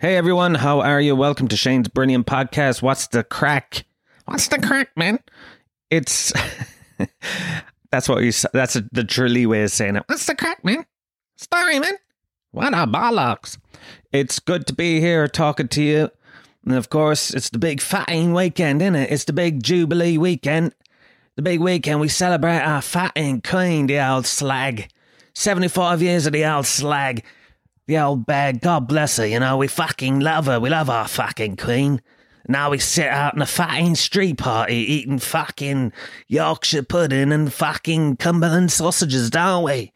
Hey everyone, how are you? Welcome to Shane's Brilliant Podcast. What's the crack? What's the crack, man? It's that's what you. That's the Tralee way of saying it. What's the crack, man? Story, man. What a bollocks. It's good to be here talking to you. And of course, it's the big fatting weekend, isn't it? It's the big Jubilee weekend. The big weekend we celebrate our fatting queen, the old slag. 75 years of the old slag. The old bag, God bless her, you know, we fucking love her. We love our fucking queen. Now we sit out in a fucking street party eating fucking Yorkshire pudding and fucking Cumberland sausages, don't we?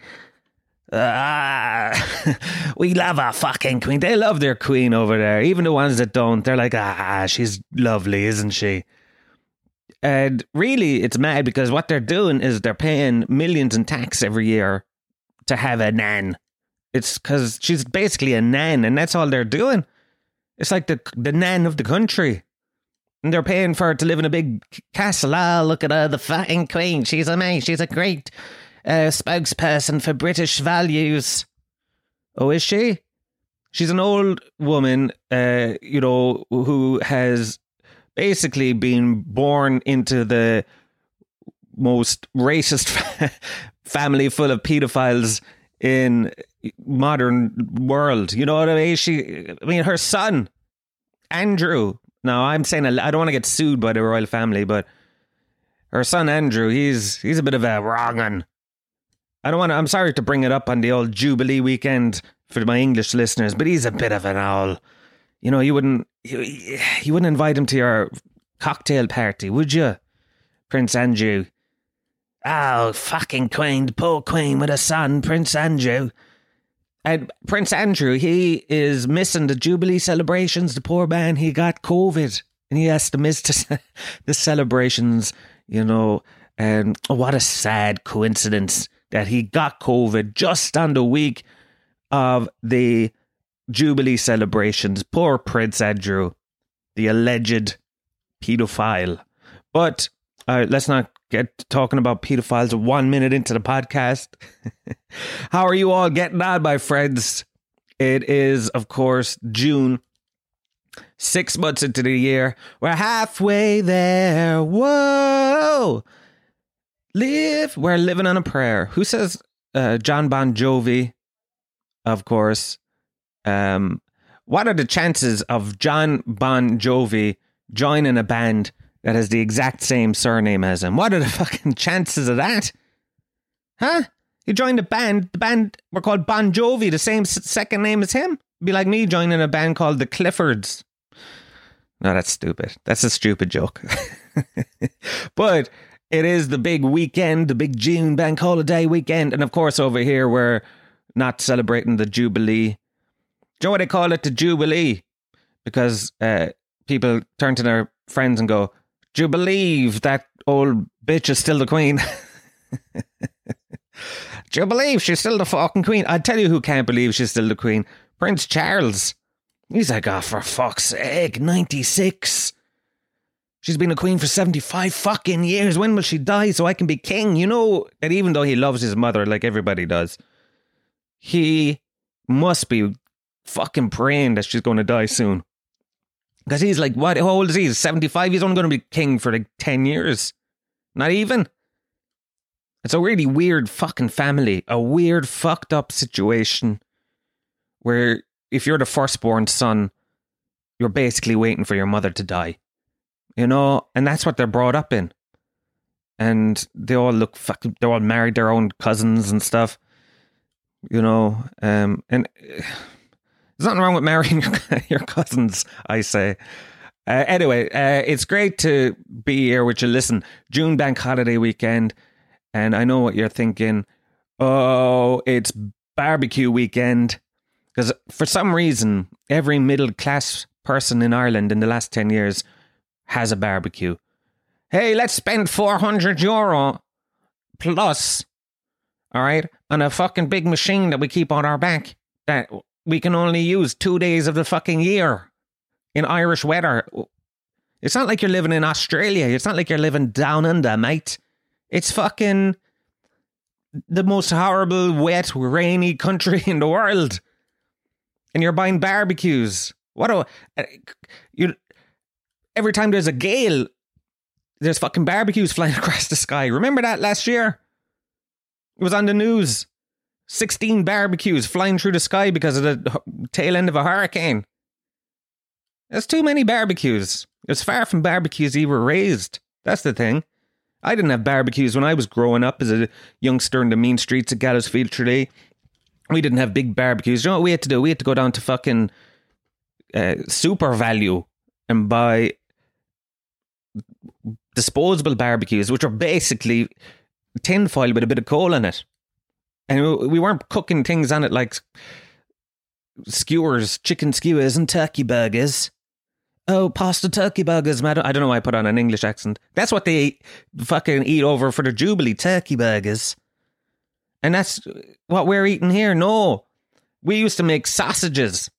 Ah, we love our fucking queen. They love their queen over there. Even the ones that don't, they're like, ah, she's lovely, isn't she? And really, it's mad because what they're doing is they're paying millions in tax every year to have a nan. It's because she's basically a nan, and that's all they're doing. It's like the the nan of the country. And they're paying for her to live in a big castle. Ah, look at her, the fucking queen. She's a amazing. She's a great uh, spokesperson for British values. Oh, is she? She's an old woman, uh, you know, who has basically been born into the most racist family full of pedophiles in modern world. You know what I mean? She, I mean, her son, Andrew. Now I'm saying I don't want to get sued by the royal family, but her son Andrew, he's he's a bit of a wrong. I don't want to. I'm sorry to bring it up on the old Jubilee weekend for my English listeners, but he's a bit of an owl. You know, you wouldn't you, you wouldn't invite him to your cocktail party, would you, Prince Andrew? Oh, fucking Queen, the poor Queen with a son, Prince Andrew. And Prince Andrew, he is missing the Jubilee celebrations. The poor man, he got COVID and he has to miss the, the celebrations, you know. And oh, what a sad coincidence that he got COVID just on the week of the Jubilee celebrations. Poor Prince Andrew, the alleged pedophile. But uh, let's not get talking about pedophiles one minute into the podcast. How are you all getting on, my friends? It is, of course, June. Six months into the year. We're halfway there. Whoa. Live. We're living on a prayer. Who says uh, John Bon Jovi? Of course. Um, what are the chances of John Bon Jovi joining a band that has the exact same surname as him. What are the fucking chances of that? Huh? He joined a band. The band were called Bon Jovi, the same second name as him. It'd be like me joining a band called the Cliffords. No, that's stupid. That's a stupid joke. but it is the big weekend, the big June bank holiday weekend. And of course, over here, we're not celebrating the Jubilee. Do you know what they call it? The Jubilee. Because uh, people turn to their friends and go, do you believe that old bitch is still the queen? Do you believe she's still the fucking queen? I tell you who can't believe she's still the queen. Prince Charles. He's like, oh, for fuck's sake, 96. She's been a queen for 75 fucking years. When will she die so I can be king? You know that even though he loves his mother like everybody does, he must be fucking praying that she's going to die soon. Because he's like, what? How old is he? He's 75. He's only going to be king for like 10 years. Not even. It's a really weird fucking family. A weird, fucked up situation where if you're the firstborn son, you're basically waiting for your mother to die. You know? And that's what they're brought up in. And they all look fucking, they're all married their own cousins and stuff. You know? Um, and. Uh, there's nothing wrong with marrying your, cousins, I say. Uh, anyway, uh, it's great to be here with you. Listen, June bank holiday weekend, and I know what you're thinking. Oh, it's barbecue weekend. Because for some reason, every middle class person in Ireland in the last 10 years has a barbecue. Hey, let's spend 400 euro plus, all right, on a fucking big machine that we keep on our back. That we can only use two days of the fucking year in Irish weather. It's not like you're living in Australia. It's not like you're living down under, mate. It's fucking the most horrible, wet, rainy country in the world. And you're buying barbecues. What a uh, you. Every time there's a gale, there's fucking barbecues flying across the sky. Remember that last year? It was on the news. 16 barbecues flying through the sky because of the tail end of a hurricane. That's too many barbecues. It's far from barbecues you were raised. That's the thing. I didn't have barbecues when I was growing up as a youngster in the mean streets of Gallowsfield Tralee. We didn't have big barbecues. You know what we had to do? We had to go down to fucking uh, SuperValu and buy disposable barbecues, which are basically tinfoil with a bit of coal in it. And we weren't cooking things on it like skewers, chicken skewers, and turkey burgers. Oh, pasta turkey burgers, madam. I don't know why I put on an English accent. That's what they fucking eat over for the Jubilee turkey burgers. And that's what we're eating here. No, we used to make sausages.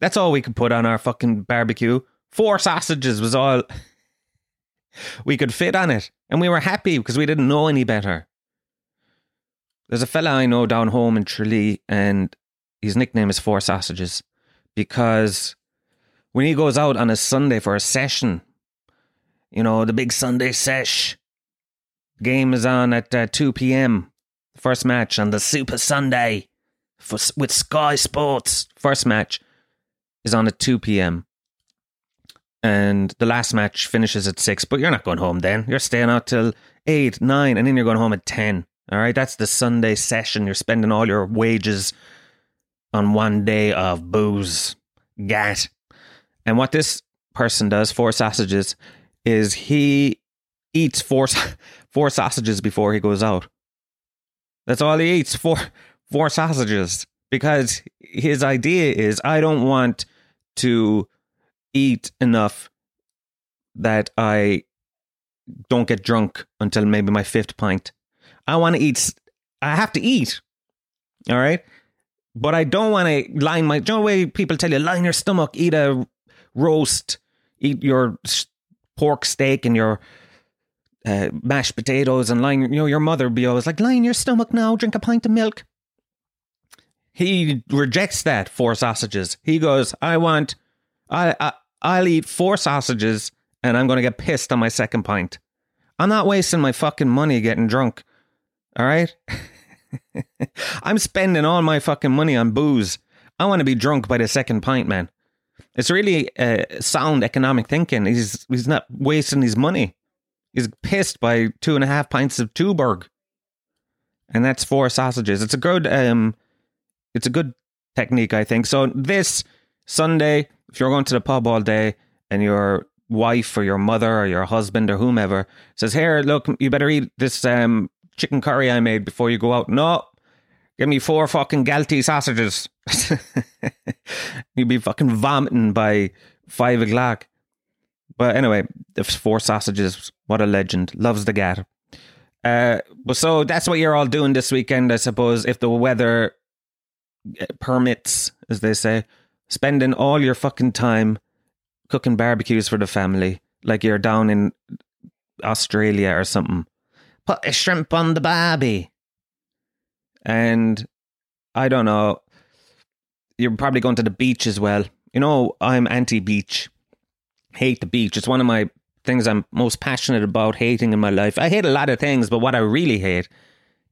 That's all we could put on our fucking barbecue. Four sausages was all we could fit on it. And we were happy because we didn't know any better. There's a fella I know down home in Tralee, and his nickname is Four Sausages because when he goes out on a Sunday for a session, you know, the big Sunday sesh, game is on at uh, 2 p.m. First match on the Super Sunday for, with Sky Sports. First match is on at 2 p.m. And the last match finishes at 6, but you're not going home then. You're staying out till 8, 9, and then you're going home at 10. All right, that's the Sunday session. You're spending all your wages on one day of booze. Gat. And what this person does, four sausages, is he eats four four sausages before he goes out. That's all he eats, four four sausages. Because his idea is I don't want to eat enough that I don't get drunk until maybe my fifth pint. I want to eat. I have to eat. All right. But I don't want to line my. You know the way people tell you, line your stomach, eat a roast, eat your pork steak and your uh, mashed potatoes, and line. You know, your mother be always like, line your stomach now, drink a pint of milk. He rejects that four sausages. He goes, I want, I, I I'll eat four sausages, and I'm going to get pissed on my second pint. I'm not wasting my fucking money getting drunk. All right? I'm spending all my fucking money on booze. I want to be drunk by the second pint, man. It's really uh, sound economic thinking. He's he's not wasting his money. He's pissed by two and a half pints of Tuborg, and that's four sausages. It's a good um, it's a good technique, I think. So this Sunday, if you're going to the pub all day and your wife or your mother or your husband or whomever says, "Here, look, you better eat this um chicken curry I made before you go out. No, give me four fucking Galtee sausages. You'd be fucking vomiting by five o'clock. But anyway, the four sausages. What a legend. Loves the gat. Uh, but so that's what you're all doing this weekend, I suppose, if the weather uh, permits, as they say. Spending all your fucking time cooking barbecues for the family, like you're down in Australia or something. Put a shrimp on the barbie. And I don't know. You're probably going to the beach as well. You know, I'm anti beach. Hate the beach. It's one of my things I'm most passionate about hating in my life. I hate a lot of things, but what I really hate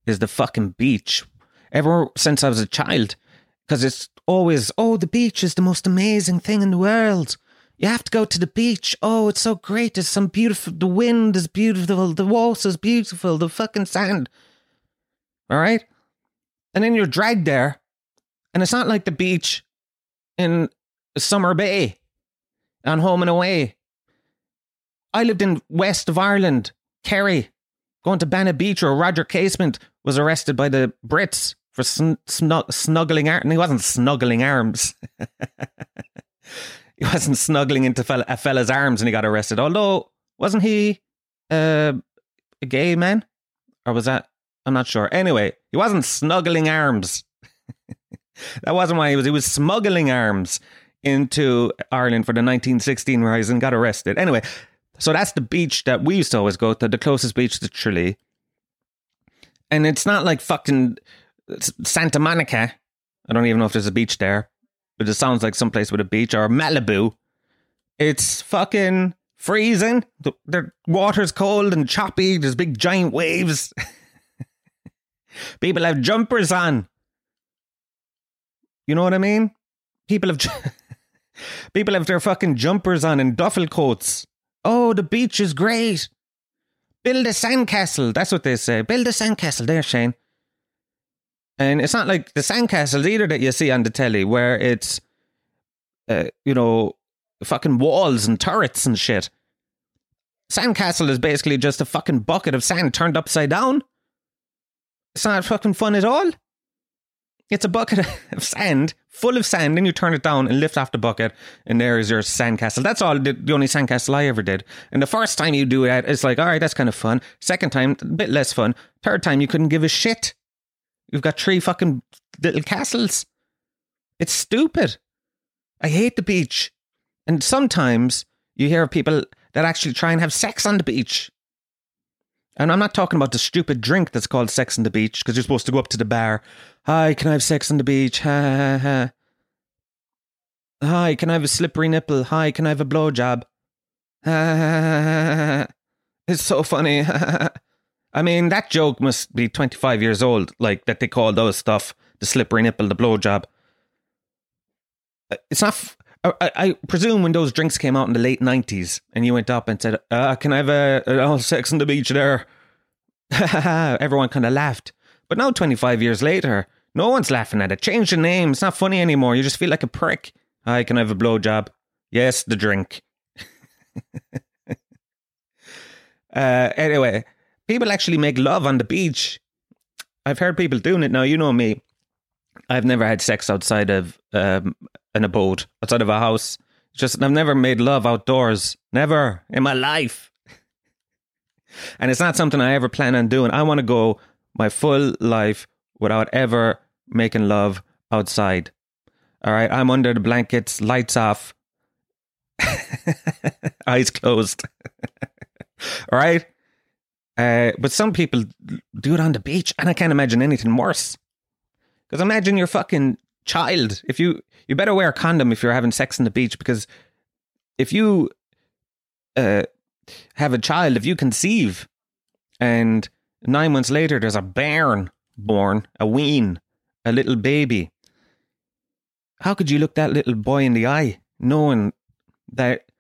is the fucking beach. Ever since I was a child. Because it's always, oh, the beach is the most amazing thing in the world. You have to go to the beach. Oh, it's so great. There's some beautiful, the wind is beautiful. The water is beautiful. The fucking sand. All right. And then you're dragged there. And it's not like the beach in Summer Bay on home and away. I lived in west of Ireland, Kerry, going to Banna Beach or Roger Casement was arrested by the Brits for sn- snug- snuggling arms. He wasn't snuggling arms. he wasn't snuggling into fella, a fella's arms and he got arrested. Although, wasn't he uh, a gay man? Or was that? I'm not sure. Anyway, he wasn't snuggling arms. that wasn't why he was. He was smuggling arms into Ireland for the 1916 rise and got arrested. Anyway, so that's the beach that we used to always go to, the closest beach to Tralee. And it's not like fucking Santa Monica. I don't even know if there's a beach there. But it sounds like someplace with a beach or Malibu. It's fucking freezing. The, the water's cold and choppy. There's big giant waves. People have jumpers on. You know what I mean? People have people have their fucking jumpers on and duffel coats. Oh, the beach is great. Build a sandcastle. That's what they say. Build a sandcastle there, Shane. And it's not like the sandcastles either that you see on the telly, where it's, uh, you know, fucking walls and turrets and shit. Sandcastle is basically just a fucking bucket of sand turned upside down. It's not fucking fun at all. It's a bucket of sand, full of sand, and you turn it down and lift off the bucket, and there is your sandcastle. That's all the, the only sandcastle I ever did. And the first time you do that, it's like, all right, that's kind of fun. Second time, a bit less fun. Third time, you couldn't give a shit. You've got three fucking little castles. It's stupid. I hate the beach. And sometimes you hear of people that actually try and have sex on the beach. And I'm not talking about the stupid drink that's called sex on the beach because you're supposed to go up to the bar. Hi, can I have sex on the beach? Ha ha ha. Hi, can I have a slippery nipple? Hi, can I have a blowjob? Ha ha ha. It's so funny. I mean, that joke must be 25 years old, like that they call those stuff the slippery nipple, the blowjob. Uh, it's not. F- I, I, presume when those drinks came out in the late 90s and you went up and said, uh, Can I have a, a, a sex on the beach there? Everyone kind of laughed. But now, 25 years later, no one's laughing at it. Change the name. It's not funny anymore. You just feel like a prick. I can have a blowjob. Yes, the drink. uh, anyway, people actually make love on the beach. I've heard people doing it now. You know me. I've never had sex outside of um, an abode, outside of a house. Just I've never made love outdoors. Never in my life. and it's not something I ever plan on doing. I want to go my full life without ever making love outside. All right, I'm under the blankets, lights off, eyes closed. All right, uh, but some people do it on the beach, and I can't imagine anything worse. Because imagine your fucking child. If you you better wear a condom if you're having sex on the beach, because if you uh, have a child, if you conceive, and nine months later there's a bairn born, a ween, a little baby. How could you look that little boy in the eye, knowing that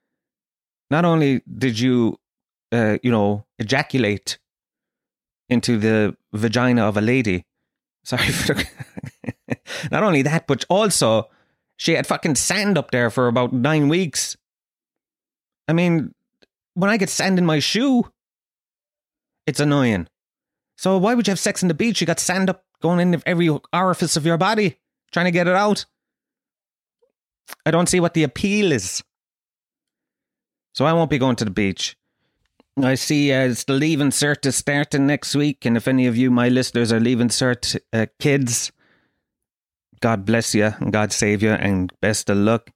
not only did you uh, you know, ejaculate into the vagina of a lady. Sorry for not only that, but also she had fucking sand up there for about nine weeks. I mean, when I get sand in my shoe, it's annoying. So why would you have sex on the beach? You got sand up going in every orifice of your body, trying to get it out. I don't see what the appeal is. So I won't be going to the beach. I see uh, it's the Leaving Cert is starting next week. And if any of you, my listeners, are Leaving Cert uh, kids, God bless you and God save you and best of luck.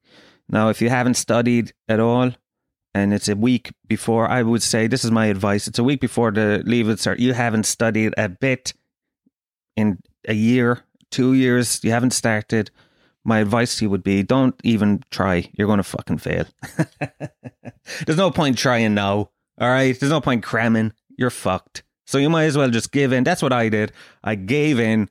Now, if you haven't studied at all, and it's a week before, I would say this is my advice. It's a week before the Leaving Cert. You haven't studied a bit in a year, two years. You haven't started. My advice to you would be don't even try. You're going to fucking fail. There's no point trying now. All right, there's no point cramming. You're fucked. So you might as well just give in. That's what I did. I gave in,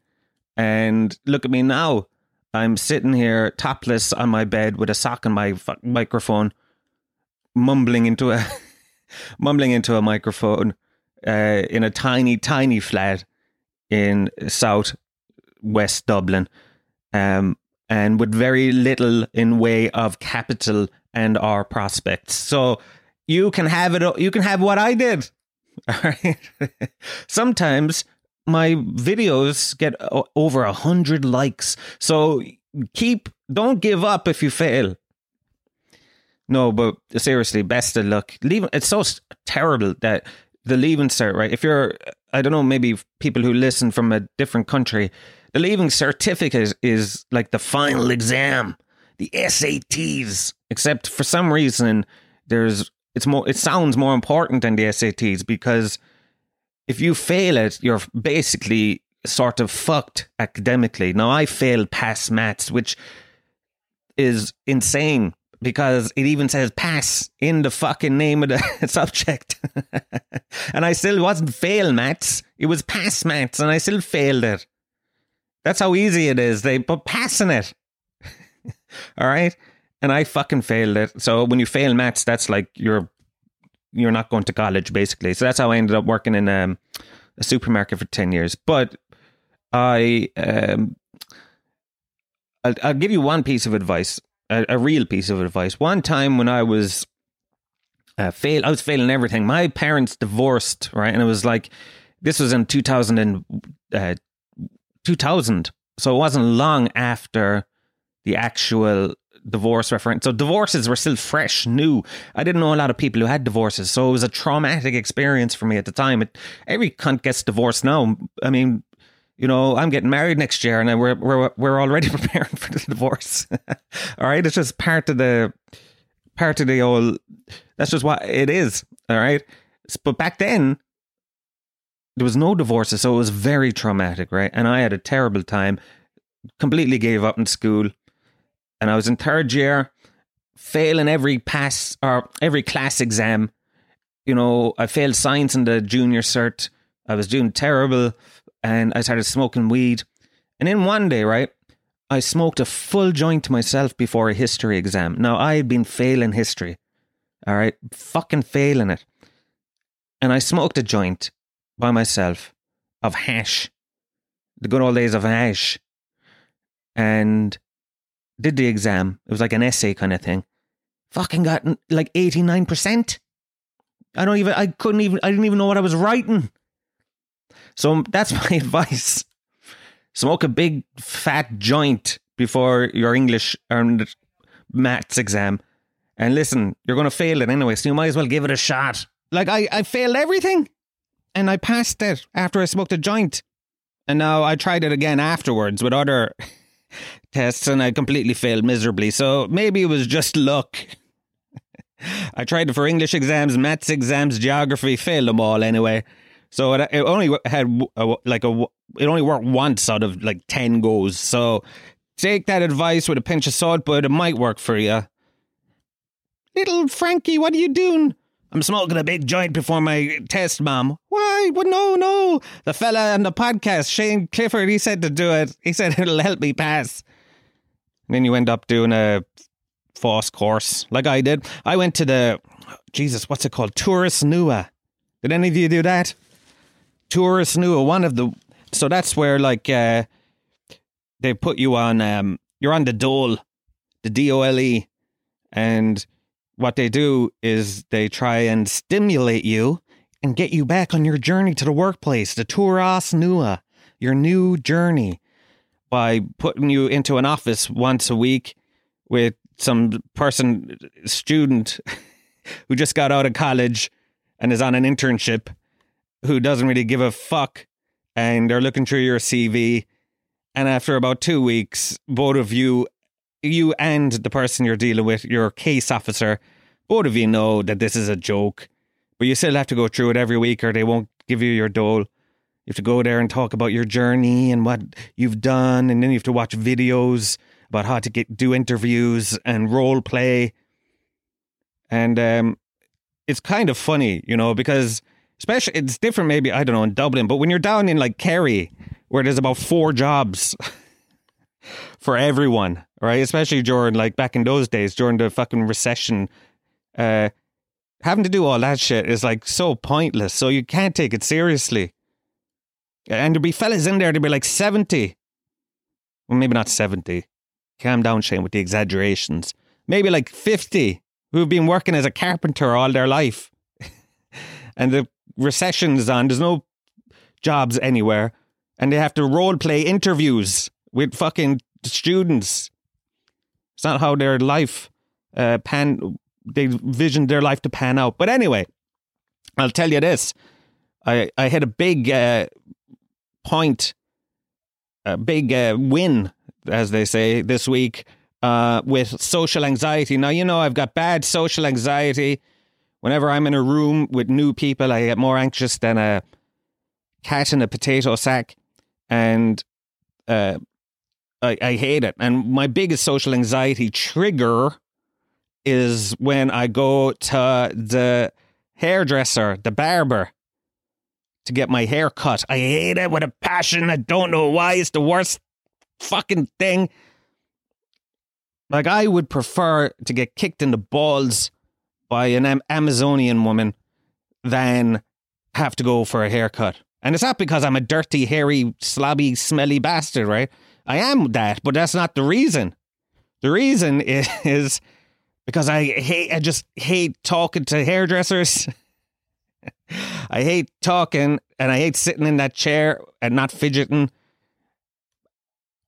and look at me now. I'm sitting here topless on my bed with a sock on my microphone, mumbling into a mumbling into a microphone uh, in a tiny, tiny flat in South West Dublin, um, and with very little in way of capital and our prospects. So you can have it. You can have what I did. All right. Sometimes my videos get over a hundred likes. So keep, don't give up if you fail. No, but seriously, best of luck. Leave. It's so terrible that the leaving cert, right? If you're, I don't know, maybe people who listen from a different country, the leaving certificate is like the final exam, the SATs. Except for some reason, there's it's more it sounds more important than the SATs because if you fail it, you're basically sort of fucked academically. Now I failed pass maths, which is insane because it even says pass in the fucking name of the subject. and I still wasn't fail maths. It was pass maths and I still failed it. That's how easy it is. They put passing it. All right. And I fucking failed it. So when you fail maths, that's like you're you're not going to college basically. So that's how I ended up working in um, a supermarket for 10 years. But I um, I'll, I'll give you one piece of advice a, a real piece of advice. One time when I was uh, fail, I was failing everything. My parents divorced, right, and it was like this was in 2000 and uh, 2000, so it wasn't long after the actual divorce reference. So divorces were still fresh, new. I didn't know a lot of people who had divorces, so it was a traumatic experience for me at the time. It, every cunt gets divorced now. I mean, you know, I'm getting married next year, and we're we're we're already preparing for the divorce. all right, it's just part of the part of the old. That's just what it is. All right, but back then there was no divorces, so it was very traumatic, right? And I had a terrible time. Completely gave up in school, and I was in third year, failing every pass or every class exam. You know, I failed science in the junior cert. I was doing terrible and I started smoking weed. And in one day, right, I smoked a full joint to myself before a history exam. Now, I had been failing history, all right, fucking failing it. And I smoked a joint by myself of hash, the good old days of hash, and did the exam. It was like an essay kind of thing. Fucking got like 89%. I don't even, I couldn't even, I didn't even know what I was writing. So that's my advice. Smoke a big fat joint before your English and maths exam. And listen, you're going to fail it anyway, so you might as well give it a shot. Like, I, I failed everything and I passed it after I smoked a joint. And now I tried it again afterwards with other tests and I completely failed miserably. So maybe it was just luck. I tried for English exams, maths exams, geography, failed them all anyway. So it, it only had a, like a it only worked once out of like ten goes. So take that advice with a pinch of salt, but it might work for you. Little Frankie, what are you doing? I'm smoking a big joint before my test, Mom. Why? Well, no, no. The fella on the podcast, Shane Clifford, he said to do it. He said it'll help me pass. And then you end up doing a false course, like I did. I went to the Jesus, what's it called? Turas Nua. Did any of you do that? Turas Nua one of the so that's where like uh, they put you on um, you're on the dole the d-o-l-e and what they do is they try and stimulate you and get you back on your journey to the workplace the turas nua your new journey by putting you into an office once a week with some person student who just got out of college and is on an internship who doesn't really give a fuck and they're looking through your CV. And after about two weeks, both of you, you and the person you're dealing with, your case officer, both of you know that this is a joke, but you still have to go through it every week or they won't give you your dole. You have to go there and talk about your journey and what you've done, and then you have to watch videos about how to get do interviews and role play. And um, it's kind of funny, you know, because especially it's different maybe i don't know in dublin but when you're down in like kerry where there's about four jobs for everyone right? Especially during like back in those days during the fucking recession uh having to do all that shit is like so pointless. So you can't take it seriously. And there'd be fellas in there to be like 70 well maybe not 70 calm down shane with the exaggerations. Maybe like 50 who've been working as a carpenter all their life. And the recessions on. There's no jobs anywhere, and they have to role play interviews with fucking students. It's not how their life uh, pan. They visioned their life to pan out. But anyway, I'll tell you this: I I had a big uh, point, a big uh, win, as they say this week. Uh, with social anxiety. Now, you know, I've got bad social anxiety whenever I'm in a room with new people, I get more anxious than a cat in a potato sack. And uh, I, I hate it. And my biggest social anxiety trigger is when I go to the hairdresser, the barber, to get my hair cut. I hate it with a passion. I don't know why. It's the worst fucking thing. Like, I would prefer to get kicked in the balls by an Am- Amazonian woman than have to go for a haircut. And it's not because I'm a dirty, hairy, slobby, smelly bastard, right? I am that, but that's not the reason. The reason is, is because I hate, I just hate talking to hairdressers. I hate talking and I hate sitting in that chair and not fidgeting.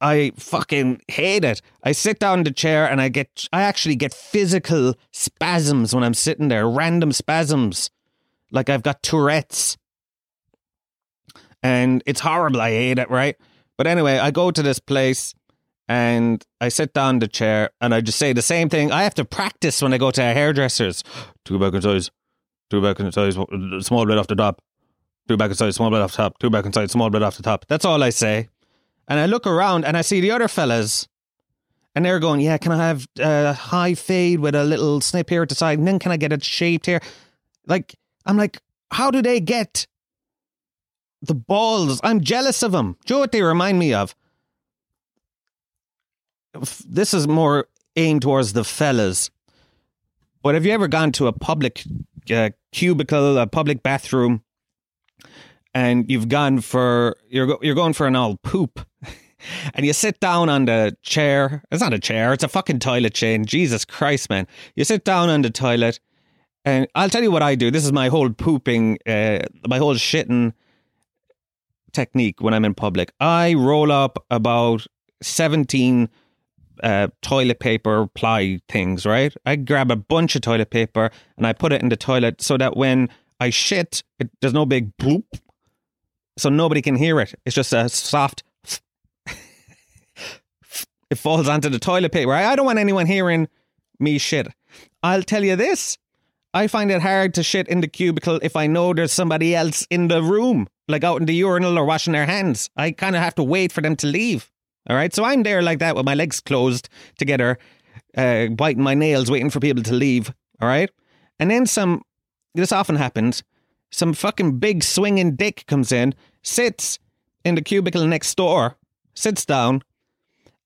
I fucking hate it. I sit down in the chair and I get, I actually get physical spasms when I'm sitting there, random spasms. Like I've got Tourette's. And it's horrible. I hate it, right? But anyway, I go to this place and I sit down the chair and I just say the same thing. I have to practice when I go to a hairdresser's. Two back in size, two back in size, small bit off the top, two back in size, small bit off the top, two back in size, small bit off the top. That's all I say. And I look around and I see the other fellas and they're going, yeah, can I have a high fade with a little snip here at the side? And then can I get it shaped here? Like, I'm like, how do they get the balls? I'm jealous of them. Do you know what they remind me of? This is more aimed towards the fellas. But have you ever gone to a public uh, cubicle, a public bathroom, and you've gone for you're you're going for an old poop, and you sit down on the chair. It's not a chair; it's a fucking toilet chain. Jesus Christ, man! You sit down on the toilet, and I'll tell you what I do. This is my whole pooping, uh, my whole shitting technique when I'm in public. I roll up about seventeen uh, toilet paper ply things, right? I grab a bunch of toilet paper and I put it in the toilet so that when I shit, it, there's no big bloop, so nobody can hear it. It's just a soft. it falls onto the toilet paper. I don't want anyone hearing me shit. I'll tell you this. I find it hard to shit in the cubicle if I know there's somebody else in the room, like out in the urinal or washing their hands. I kind of have to wait for them to leave. All right. So I'm there like that with my legs closed together, uh, biting my nails, waiting for people to leave. All right. And then some, this often happens, some fucking big swinging dick comes in, sits in the cubicle next door, sits down,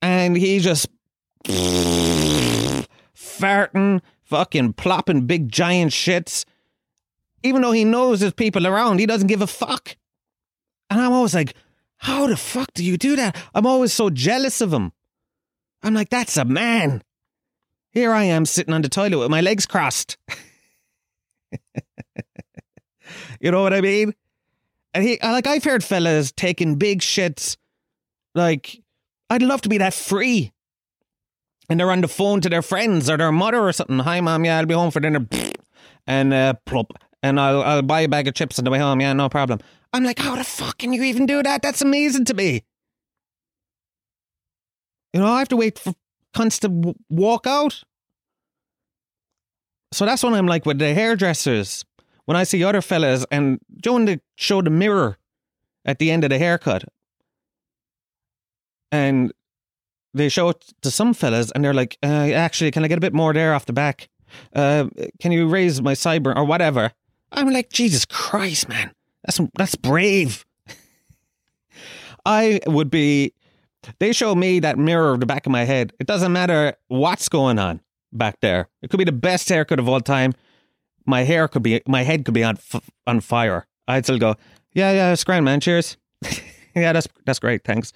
and he just farting, fucking plopping big giant shits. Even though he knows there's people around, he doesn't give a fuck. And I'm always like, how the fuck do you do that? I'm always so jealous of him. I'm like, that's a man. Here I am sitting on the toilet with my legs crossed. you know what I mean? And he, like, I've heard fellas taking big shits. Like, I'd love to be that free. And they're on the phone to their friends or their mother or something. Hi, mom. Yeah, I'll be home for dinner. And uh, plop. And I'll I'll buy a bag of chips on the way home. Yeah, no problem. I'm like, how the fuck can you even do that? That's amazing to me. You know, I have to wait for cunts to w- walk out. So that's when I'm like with the hairdressers. When I see other fellas and Joe they show the mirror at the end of the haircut. And they show it to some fellas and they're like, uh, actually, can I get a bit more there off the back? Uh, can you raise my cyber or whatever? I'm like, Jesus Christ, man. That's that's brave. I would be. They show me that mirror of the back of my head. It doesn't matter what's going on back there. It could be the best haircut of all time. My hair could be, my head could be on f- on fire. I'd still go, yeah, yeah, it's grand, man. Cheers. yeah, that's that's great. Thanks.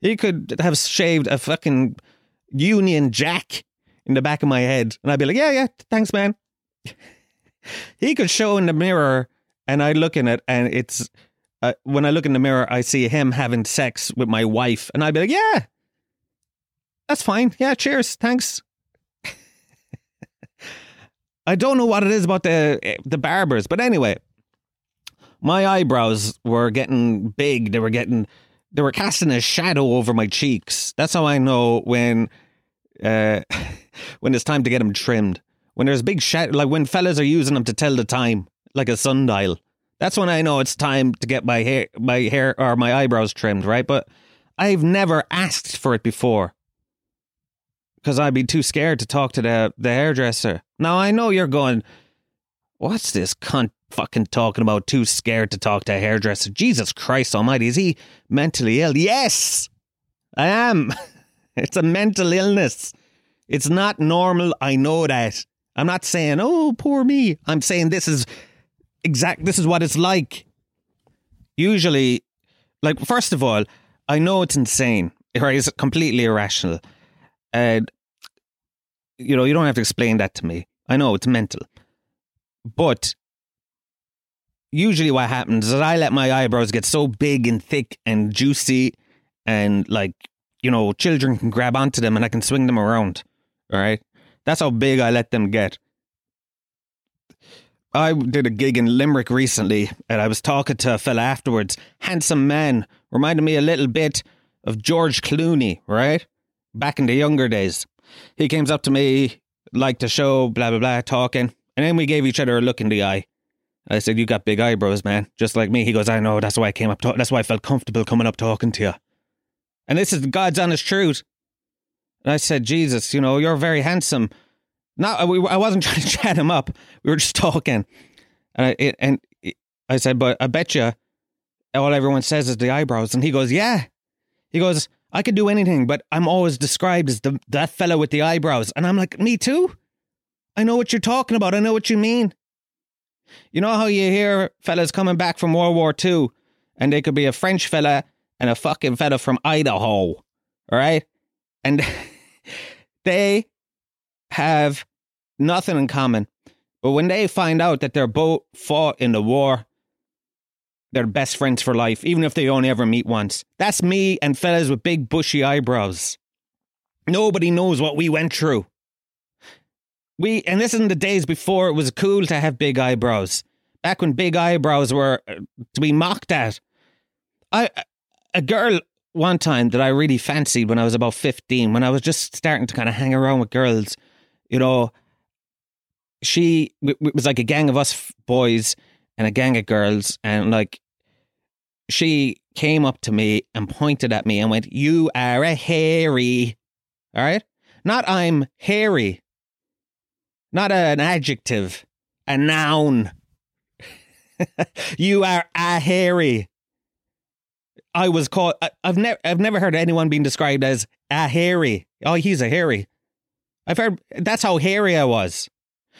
He could have shaved a fucking Union Jack in the back of my head, and I'd be like, yeah, yeah, thanks, man. he could show in the mirror and I look in it, and it's uh, when I look in the mirror, I see him having sex with my wife, and I'd be like, "Yeah, that's fine. Yeah, cheers, thanks." I don't know what it is about the the barbers, but anyway, my eyebrows were getting big. They were getting, they were casting a shadow over my cheeks. That's how I know when, uh, when it's time to get them trimmed. When there's big shadow, like when fellas are using them to tell the time like a sundial. That's when I know it's time to get my hair, my hair or my eyebrows trimmed, right? But I've never asked for it before because I'd be too scared to talk to the, the hairdresser. Now, I know you're going, what's this cunt fucking talking about? Too scared to talk to a hairdresser. Jesus Christ almighty, is he mentally ill? Yes, I am. It's a mental illness. It's not normal. I know that. I'm not saying, oh, poor me. I'm saying this is exact, this is what it's like. Usually, like, first of all, I know it's insane, right? It's completely irrational. And, you know, you don't have to explain that to me. I know it's mental. But usually what happens is I let my eyebrows get so big and thick and juicy and like, you know, children can grab onto them and I can swing them around. All right. That's how big I let them get. I did a gig in Limerick recently and I was talking to a fella afterwards. Handsome man. Reminded me a little bit of George Clooney, right? Back in the younger days. He comes up to me, liked the show, blah, blah, blah, talking. And then we gave each other a look in the eye. I said, You got big eyebrows, man, just like me. He goes, I know, that's why I came up, to- that's why I felt comfortable coming up talking to you. And this is God's honest truth. And I said, Jesus, you know, you're very handsome. Not, I wasn't trying to chat him up. We were just talking. And I, it, and I said, but I bet you all everyone says is the eyebrows. And he goes, yeah. He goes, I could do anything, but I'm always described as the, that fellow with the eyebrows. And I'm like, me too. I know what you're talking about. I know what you mean. You know how you hear fellas coming back from World War II and they could be a French fella and a fucking fella from Idaho, all right? And they have nothing in common. But when they find out that they're both fought in the war, they're best friends for life, even if they only ever meet once. That's me and fellas with big bushy eyebrows. Nobody knows what we went through. We and this is in the days before it was cool to have big eyebrows. Back when big eyebrows were uh, to be mocked at. I a girl one time that I really fancied when I was about 15, when I was just starting to kind of hang around with girls, you know, she it was like a gang of us boys and a gang of girls and like she came up to me and pointed at me and went, "You are a hairy." All right? Not I'm hairy. Not an adjective, a noun. you are a hairy. I was called. I, have never. I've never heard anyone being described as a hairy. Oh, he's a hairy. I've heard. That's how hairy I was.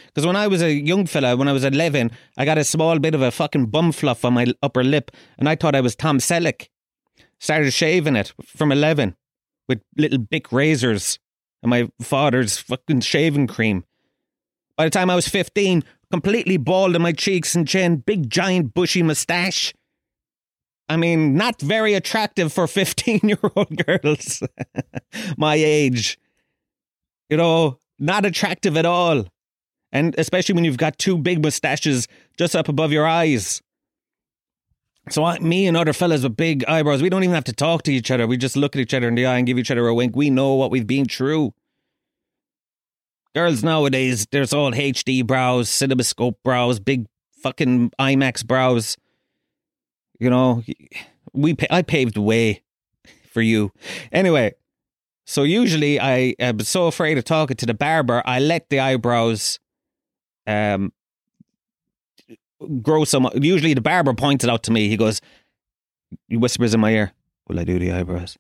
Because when I was a young fella, when I was 11, I got a small bit of a fucking bum fluff on my upper lip, and I thought I was Tom Selleck. Started shaving it from 11 with little Bic razors and my father's fucking shaving cream. By the time I was 15, completely bald in my cheeks and chin, big giant bushy mustache. I mean, not very attractive for 15 year old girls my age. You know, not attractive at all. And especially when you've got two big mustaches just up above your eyes. So I, me and other fellas with big eyebrows, we don't even have to talk to each other. We just look at each other in the eye and give each other a wink. We know what we've been through. Girls nowadays, there's all HD brows, cinemascope brows, big fucking IMAX brows. You know, we I paved the way for you. Anyway, so usually I am so afraid of talking to the barber, I let the eyebrows um grow some. Usually the barber points it out to me. He goes, he whispers in my ear, "Will I do the eyebrows?"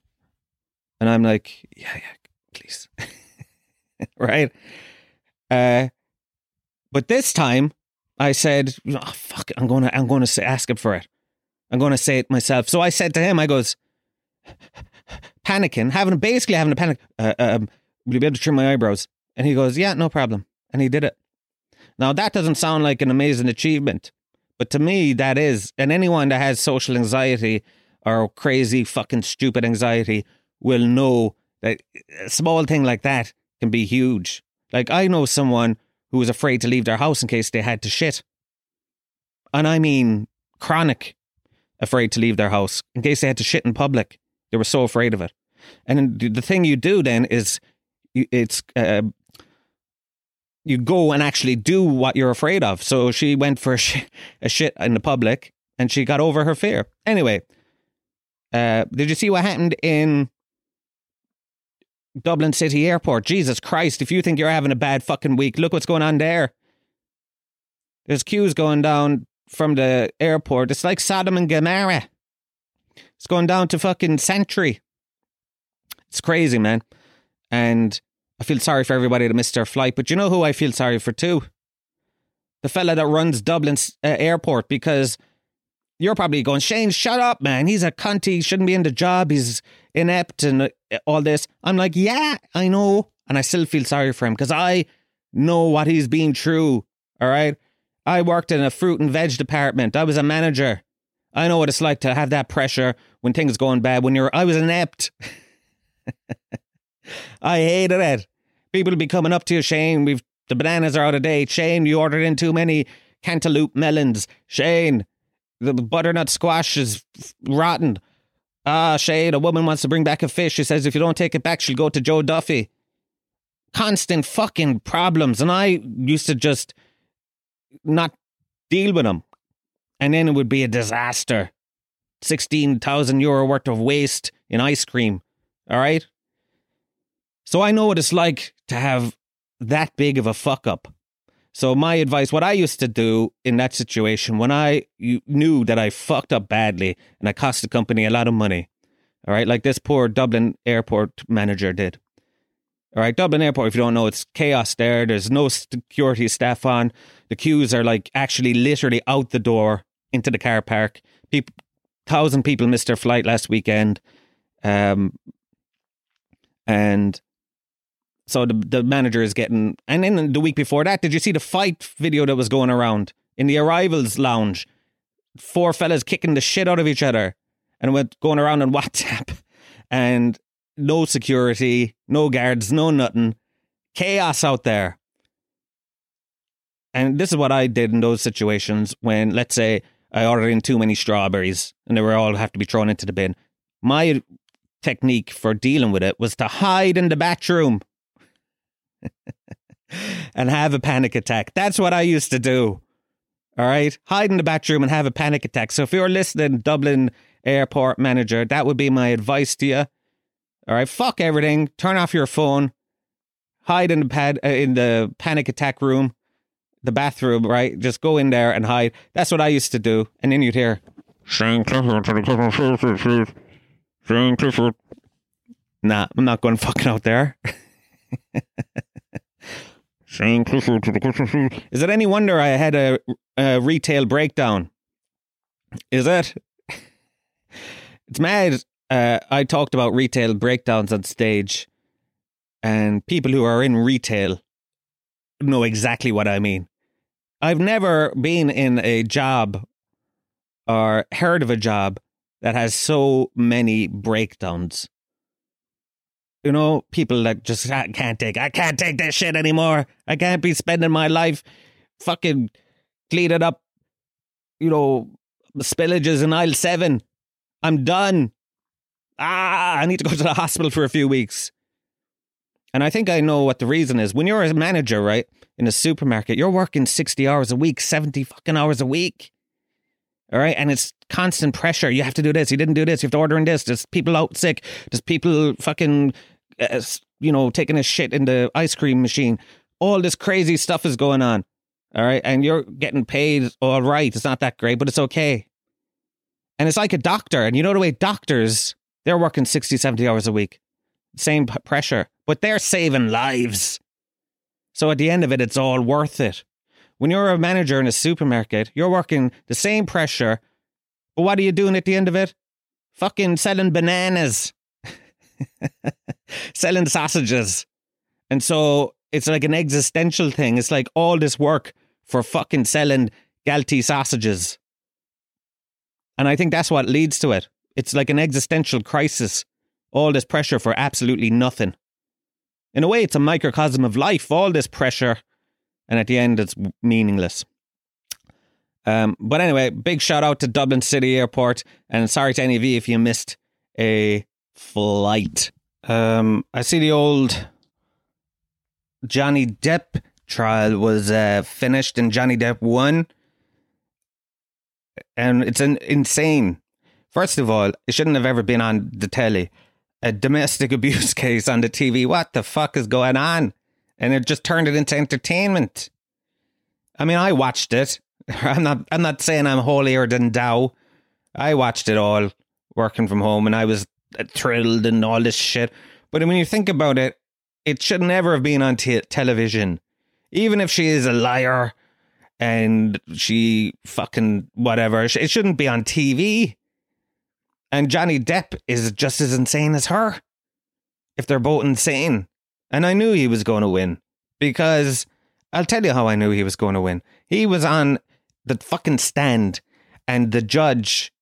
And I'm like, "Yeah, yeah, please." right? Uh, but this time I said, oh, "Fuck I'm gonna, I'm gonna say, ask him for it. I'm gonna say it myself." So I said to him, "I goes, panicking, having basically having a panic. Uh, um, will you be able to trim my eyebrows?" And he goes, "Yeah, no problem." And he did it. Now that doesn't sound like an amazing achievement, but to me that is. And anyone that has social anxiety or crazy fucking stupid anxiety will know that a small thing like that can be huge. Like I know someone who was afraid to leave their house in case they had to shit. And I mean chronic afraid to leave their house in case they had to shit in public. They were so afraid of it. And the thing you do then is it's uh, you go and actually do what you're afraid of. So she went for a, sh- a shit in the public and she got over her fear. Anyway, Uh, did you see what happened in Dublin City Airport? Jesus Christ! If you think you're having a bad fucking week, look what's going on there. There's queues going down from the airport. It's like Sodom and Gomorrah. It's going down to fucking Santry. It's crazy, man. And I feel sorry for everybody that missed their flight. But you know who I feel sorry for too? The fella that runs Dublin uh, Airport because you're probably going, Shane, shut up, man. He's a cunt. He shouldn't be in the job. He's inept and uh, all this. I'm like, yeah, I know. And I still feel sorry for him because I know what he's been through. All right. I worked in a fruit and veg department. I was a manager. I know what it's like to have that pressure when things going bad. When you're, I was inept. I hated it. People be coming up to you, Shane. We've the bananas are out of date. Shane, you ordered in too many cantaloupe melons. Shane, the butternut squash is rotten. Ah, Shane, a woman wants to bring back a fish. She says if you don't take it back, she'll go to Joe Duffy. Constant fucking problems. And I used to just not deal with them. And then it would be a disaster. 16,000 euro worth of waste in ice cream. All right? So I know what it's like to have that big of a fuck up. So my advice, what I used to do in that situation when I knew that I fucked up badly and I cost the company a lot of money, all right, like this poor Dublin airport manager did. All right, Dublin Airport, if you don't know, it's chaos there. There's no security staff on. The queues are like actually literally out the door into the car park. People, thousand people missed their flight last weekend. Um, and so the the manager is getting, and then the week before that, did you see the fight video that was going around in the arrivals lounge? Four fellas kicking the shit out of each other, and went going around on WhatsApp, and no security, no guards, no nothing, chaos out there. And this is what I did in those situations when, let's say, I ordered in too many strawberries and they were all have to be thrown into the bin. My technique for dealing with it was to hide in the bathroom and have a panic attack. That's what I used to do. All right. Hide in the bathroom and have a panic attack. So if you're listening, Dublin airport manager, that would be my advice to you. All right. Fuck everything. Turn off your phone. Hide in the pad uh, in the panic attack room, the bathroom. Right. Just go in there and hide. That's what I used to do. And then you'd hear. Nah, I'm not going fucking out there. Is it any wonder I had a, a retail breakdown? Is it? it's mad. Uh, I talked about retail breakdowns on stage, and people who are in retail know exactly what I mean. I've never been in a job or heard of a job that has so many breakdowns. You know, people that just can't take, I can't take this shit anymore. I can't be spending my life fucking cleaning up, you know, spillages in aisle seven. I'm done. Ah, I need to go to the hospital for a few weeks. And I think I know what the reason is. When you're a manager, right, in a supermarket, you're working 60 hours a week, 70 fucking hours a week. All right. And it's constant pressure. You have to do this. You didn't do this. You have to order in this. There's people out sick. There's people fucking, uh, you know, taking a shit in the ice cream machine. All this crazy stuff is going on. All right. And you're getting paid all right. It's not that great, but it's okay. And it's like a doctor. And you know the way doctors, they're working 60, 70 hours a week. Same pressure, but they're saving lives. So at the end of it, it's all worth it. When you're a manager in a supermarket, you're working the same pressure, but what are you doing at the end of it? Fucking selling bananas, selling sausages. And so it's like an existential thing. It's like all this work for fucking selling Galtee sausages. And I think that's what leads to it. It's like an existential crisis. All this pressure for absolutely nothing. In a way, it's a microcosm of life. All this pressure and at the end it's meaningless. Um, but anyway, big shout out to Dublin City Airport, and sorry to any of you if you missed a flight. Um, I see the old Johnny Depp trial was uh, finished, and Johnny Depp won, and it's an insane. First of all, it shouldn't have ever been on the telly. A domestic abuse case on the TV. What the fuck is going on? And it just turned it into entertainment. I mean, I watched it. I'm not. I'm not saying I'm holier than thou. I watched it all working from home, and I was thrilled and all this shit. But when you think about it, it should never have been on t- television. Even if she is a liar and she fucking whatever, it shouldn't be on TV. And Johnny Depp is just as insane as her. If they're both insane. And I knew he was going to win because I'll tell you how I knew he was going to win. He was on the fucking stand and the judge,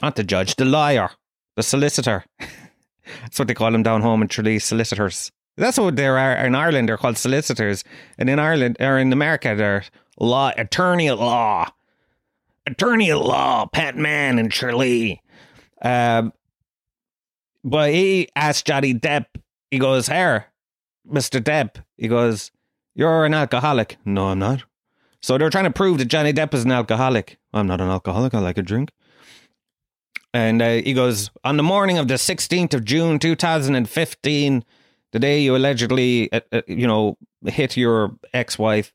not the judge, the lawyer, the solicitor. That's what they call them down home in Tralee, solicitors. That's what they are in Ireland. They're called solicitors, and in Ireland or in America, they're law attorney at law, attorney at law. Pat Mann and Tralee. Um, but he asked Johnny Depp. He goes, "Here, Mister Depp." He goes, "You're an alcoholic." No, I'm not. So they're trying to prove that Johnny Depp is an alcoholic. I'm not an alcoholic. I like a drink. And uh, he goes, on the morning of the 16th of June, 2015, the day you allegedly, uh, uh, you know, hit your ex wife,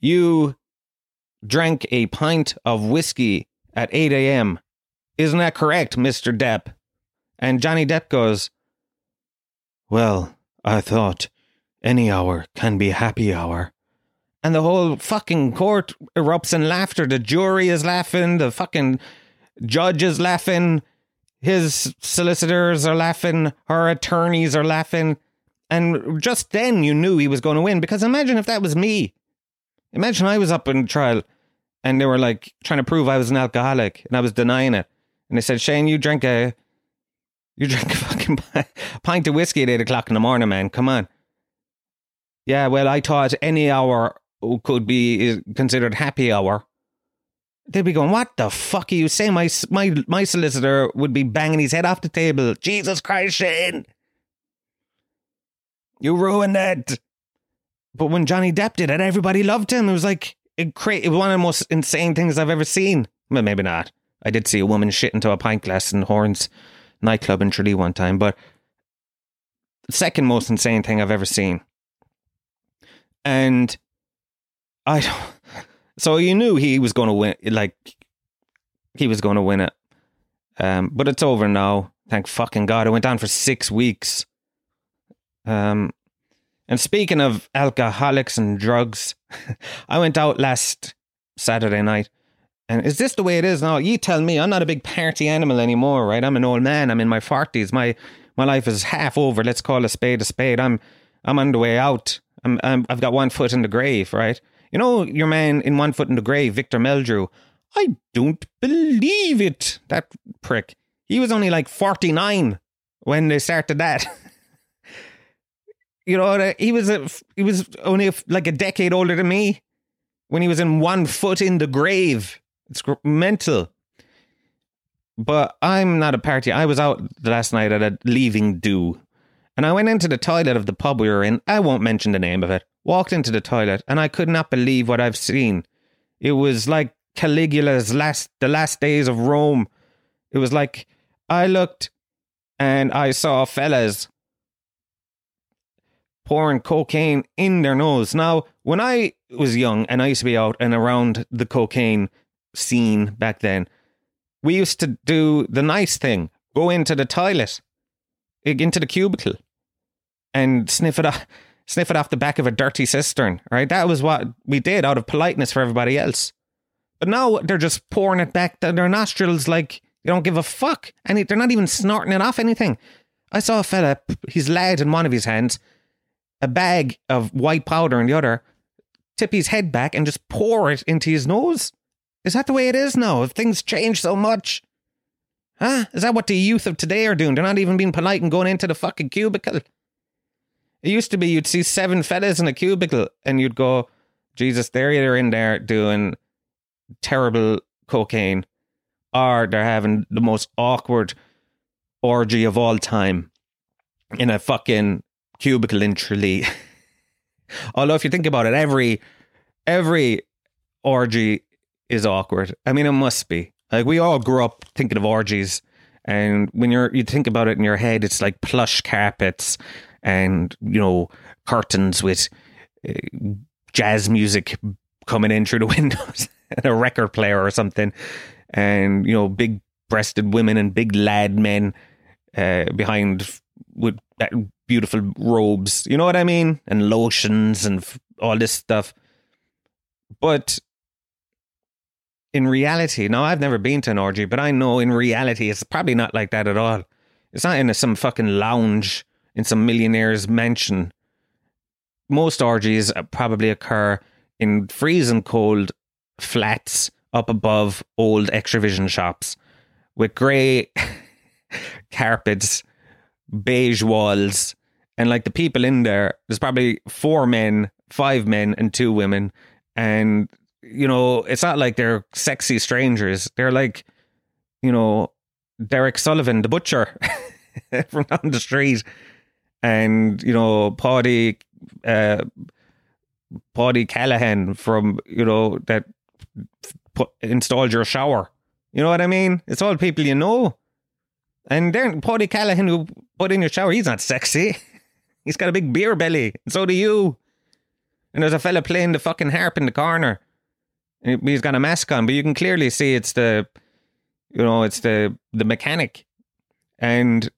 you drank a pint of whiskey at 8 a.m. Isn't that correct, Mr. Depp? And Johnny Depp goes, Well, I thought any hour can be happy hour. And the whole fucking court erupts in laughter. The jury is laughing. The fucking judge is laughing. His solicitors are laughing. Her attorneys are laughing. And just then you knew he was going to win because imagine if that was me. Imagine I was up in trial and they were like trying to prove I was an alcoholic and I was denying it. And they said, Shane, you drink a you drink a fucking pint of whiskey at eight o'clock in the morning, man. Come on. Yeah, well, I thought any hour could be considered happy hour. They'd be going, "What the fuck are you saying?" My my my solicitor would be banging his head off the table. Jesus Christ, Shane, you ruined it. But when Johnny Depp did it, everybody loved him. It was like it, cra- it was one of the most insane things I've ever seen. Well, maybe not. I did see a woman shit into a pint glass in Horns nightclub in Tralee one time, but second most insane thing I've ever seen. And I, don't. so you knew he was going to win, like he was going to win it. Um, but it's over now. Thank fucking God. It went on for six weeks. Um, and speaking of alcoholics and drugs, I went out last Saturday night. And is this the way it is now? You tell me. I'm not a big party animal anymore, right? I'm an old man. I'm in my forties. My my life is half over. Let's call a spade a spade. I'm I'm on the way out. I'm, I'm I've got one foot in the grave, right? You know your man in one foot in the grave, Victor Meldrew. I don't believe it. That prick. He was only like 49 when they started that. you know, uh, he was a, he was only like a decade older than me when he was in one foot in the grave. It's mental. But I'm not a party. I was out last night at a leaving do, and I went into the toilet of the pub we were in. I won't mention the name of it. Walked into the toilet, and I could not believe what I've seen. It was like Caligula's last, the last days of Rome. It was like I looked, and I saw fellas pouring cocaine in their nose. Now, when I was young and I used to be out and around the cocaine scene back then, we used to do the nice thing go into the toilet, into the cubicle, and sniff it off, sniff it off the back of a dirty cistern, right? That was what we did out of politeness for everybody else. But now they're just pouring it back down their nostrils like they don't give a fuck. And they're not even snorting it off anything. I saw a fella, his lad in one of his hands, a bag of white powder in the other, tip his head back and just pour it into his nose. Is that the way it is now? Things changed so much? Huh? Is that what the youth of today are doing? They're not even being polite and going into the fucking cubicle. It used to be you'd see seven fellas in a cubicle and you'd go, Jesus, they're either in there doing terrible cocaine or they're having the most awkward orgy of all time in a fucking cubicle in Tralee. Although if you think about it, every every orgy is awkward. I mean, it must be. Like we all grew up thinking of orgies, and when you're you think about it in your head, it's like plush carpets and you know curtains with uh, jazz music coming in through the windows and a record player or something, and you know big breasted women and big lad men uh, behind with beautiful robes. You know what I mean? And lotions and all this stuff. But in reality, now I've never been to an orgy, but I know in reality it's probably not like that at all. It's not in a, some fucking lounge in some millionaire's mansion. Most orgies uh, probably occur in freezing cold flats up above old Extravision shops with grey carpets, beige walls, and like the people in there, there's probably four men, five men, and two women. And, you know, it's not like they're sexy strangers. They're like, you know, Derek Sullivan, the butcher from down the street. And, you know, Paddy, uh, Paddy Callahan from, you know, that put, installed your shower. You know what I mean? It's all people you know. And then Paddy Callahan who put in your shower, he's not sexy. He's got a big beer belly. And so do you. And there's a fella playing the fucking harp in the corner. He's got a mask on, but you can clearly see it's the, you know, it's the the mechanic, and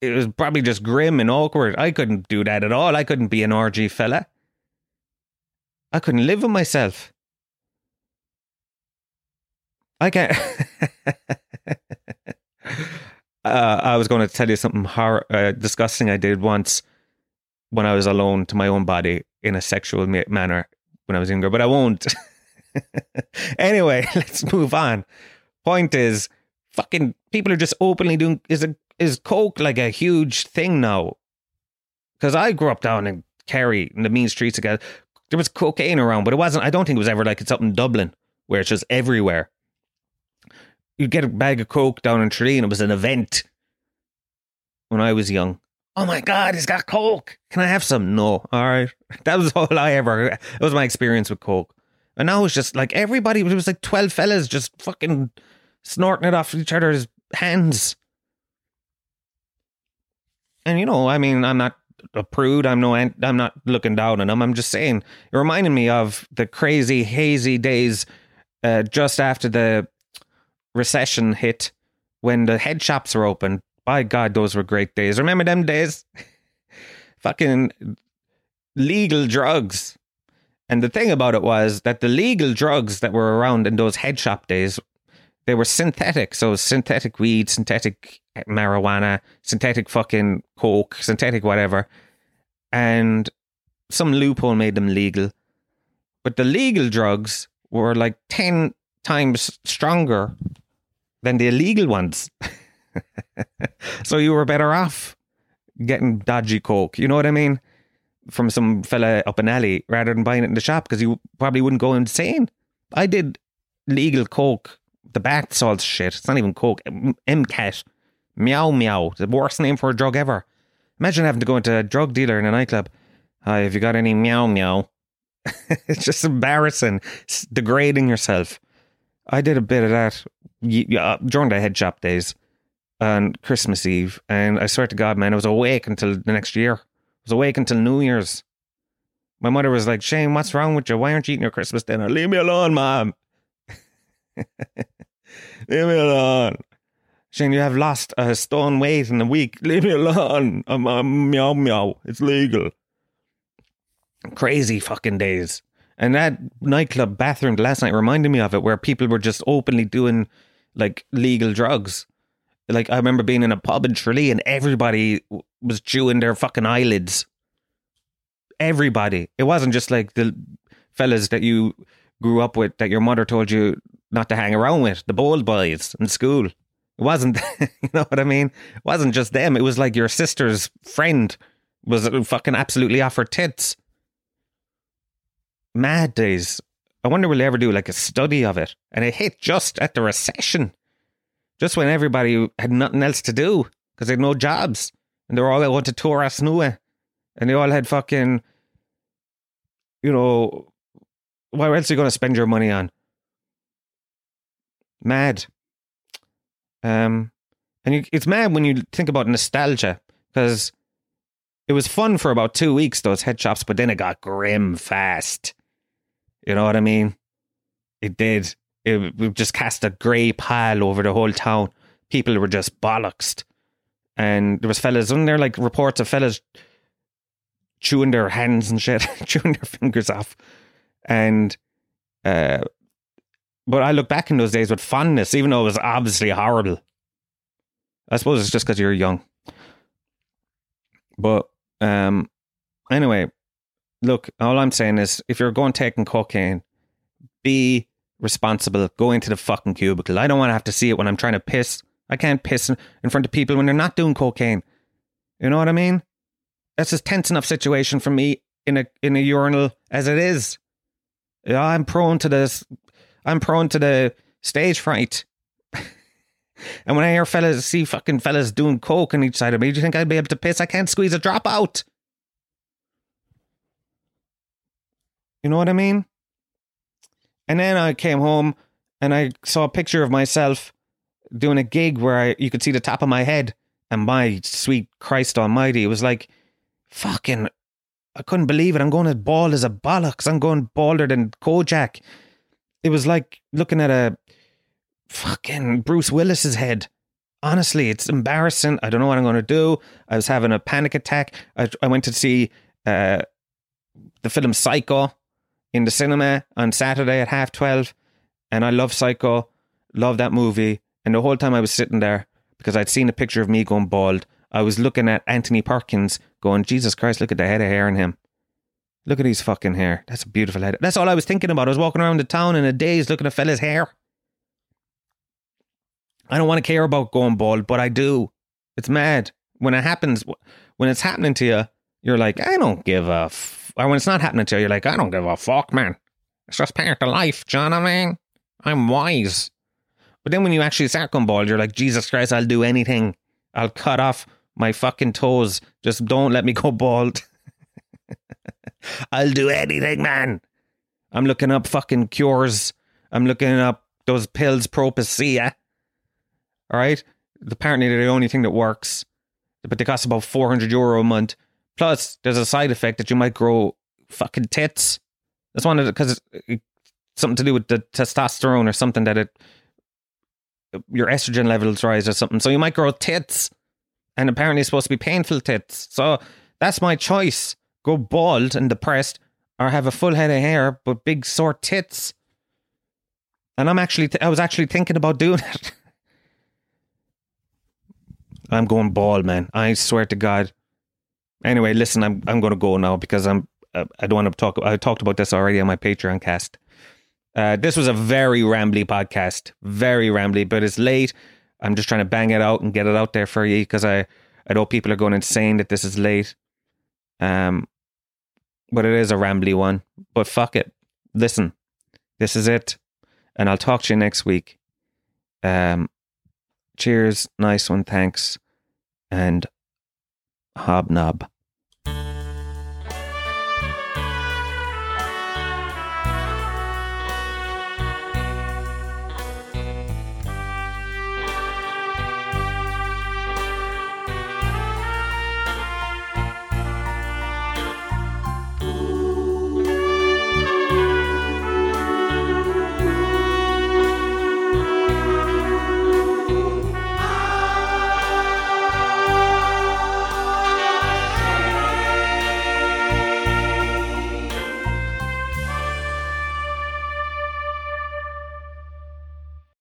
it was probably just grim and awkward. I couldn't do that at all. I couldn't be an orgy fella. I couldn't live with myself. I can't. uh, I was going to tell you something hor- uh, disgusting I did once when I was alone to my own body in a sexual ma- manner when I was younger, but I won't. anyway, let's move on. Point is, fucking people are just openly doing is a, is coke like a huge thing now? Because I grew up down in Kerry in the mean streets again. There was cocaine around, but it wasn't. I don't think it was ever like it's up in Dublin where it's just everywhere you'd get a bag of coke down in Tralee, and it was an event when I was young. Oh my God, he's got coke. Can I have some? No. All right. That was all I ever. That was my experience with coke. And now it's just like everybody. It was like twelve fellas just fucking snorting it off each other's hands. And you know, I mean, I'm not a prude. I'm no. I'm not looking down on them. I'm just saying. It reminded me of the crazy hazy days uh, just after the recession hit when the head shops were open. By God, those were great days. Remember them days? Fucking legal drugs. And the thing about it was that the legal drugs that were around in those head shop days, they were synthetic. So synthetic weed, synthetic marijuana, synthetic fucking coke, synthetic whatever. And some loophole made them legal. But the legal drugs were like 10 times stronger than the illegal ones. so you were better off getting dodgy coke. You know what I mean? From some fella up an alley rather than buying it in the shop because you probably wouldn't go insane. I did legal coke, the bath salt shit. It's not even coke. MCAT. Meow meow. The worst name for a drug ever. Imagine having to go into a drug dealer in a nightclub. Hi, have you got any meow meow? it's just embarrassing. It's degrading yourself. I did a bit of that uh, during the head shop days on Christmas Eve, and I swear to God, man, I was awake until the next year. I was awake until New Year's. My mother was like, Shane, what's wrong with you? Why aren't you eating your Christmas dinner? Leave me alone, mom. Leave me alone. Shane, you have lost a stone weight in a week. Leave me alone. I'm, I'm meow meow. It's legal. Crazy fucking days. And that nightclub bathroom last night reminded me of it, where people were just openly doing like legal drugs. Like I remember being in a pub in Tralee and everybody was chewing their fucking eyelids. Everybody. It wasn't just like the fellas that you grew up with that your mother told you not to hang around with, the bold boys in school. It wasn't, you know what I mean? It wasn't just them. It was like your sister's friend was uh, fucking absolutely off her tits mad days. I wonder will they ever do like a study of it? And it hit just at the recession, just when everybody had nothing else to do because they had no jobs and they were all going to Turas Nua and they all had fucking, you know, what else are you going to spend your money on? Mad. Um, and you, it's mad when you think about nostalgia because it was fun for about two weeks, those head shops, but then it got grim fast. You know what I mean? It did. It, it just cast a grey pall over the whole town. People were just bollocksed. And there was fellas, and there like reports of fellas chewing their hands and shit, chewing their fingers off. And uh but I look back in those days with fondness, even though it was obviously horrible. I suppose it's just because you're young. But um, anyway, look, all I'm saying is if you're going taking cocaine, be responsible. Go into the fucking cubicle. I don't want to have to see it when I'm trying to piss. I can't piss in front of people when they're not doing cocaine. You know what I mean? That's a tense enough situation for me in a in a urinal as it is. I'm prone to this I'm prone to the stage fright. and when I hear fellas see fucking fellas doing coke on each side of me, do you think I'd be able to piss? I can't squeeze a drop out. You know what I mean? And then I came home and I saw a picture of myself doing a gig where I, you could see the top of my head. And my sweet Christ Almighty, it was like fucking. I couldn't believe it. I'm going as bald as a bollocks. I'm going balder than Kojak it was like looking at a fucking Bruce Willis's head. Honestly, it's embarrassing. I don't know what I'm going to do. I was having a panic attack. I, I went to see uh, the film Psycho in the cinema on Saturday at half 12. And I love Psycho, love that movie. And the whole time I was sitting there, because I'd seen a picture of me going bald, I was looking at Anthony Perkins going, Jesus Christ, look at the head of hair on him. Look at his fucking hair. That's a beautiful head. That's all I was thinking about. I was walking around the town in a daze looking at fella's hair. I don't want to care about going bald, but I do. It's mad. When it happens, when it's happening to you, you're like, I don't give a. Or when it's not happening to you, you're like, I don't give a fuck, man. It's just part of life, do you know what I mean? I'm wise. But then when you actually start going bald, you're like, Jesus Christ, I'll do anything. I'll cut off my fucking toes. Just don't let me go bald. I'll do anything, man. I'm looking up fucking cures. I'm looking up those pills, Propecia. All right. Apparently, they're the only thing that works, but they cost about 400 euro a month. Plus, there's a side effect that you might grow fucking tits. That's one of the, because it's something to do with the testosterone or something that it, your estrogen levels rise or something. So you might grow tits. And apparently, it's supposed to be painful tits. So that's my choice go bald and depressed, or have a full head of hair but big sore tits. And I'm actually, th- I was actually thinking about doing it. I'm going bald, man. I swear to God. Anyway, listen, I'm I'm going to go now because I'm uh, I don't want to talk. I talked about this already on my Patreon cast. Uh, this was a very rambly podcast, very rambly, but it's late. I'm just trying to bang it out and get it out there for you because I I know people are going insane that this is late. Um, but it is a rambly one. But fuck it. Listen, this is it. And I'll talk to you next week. Um, cheers. Nice one. Thanks. And hobnob.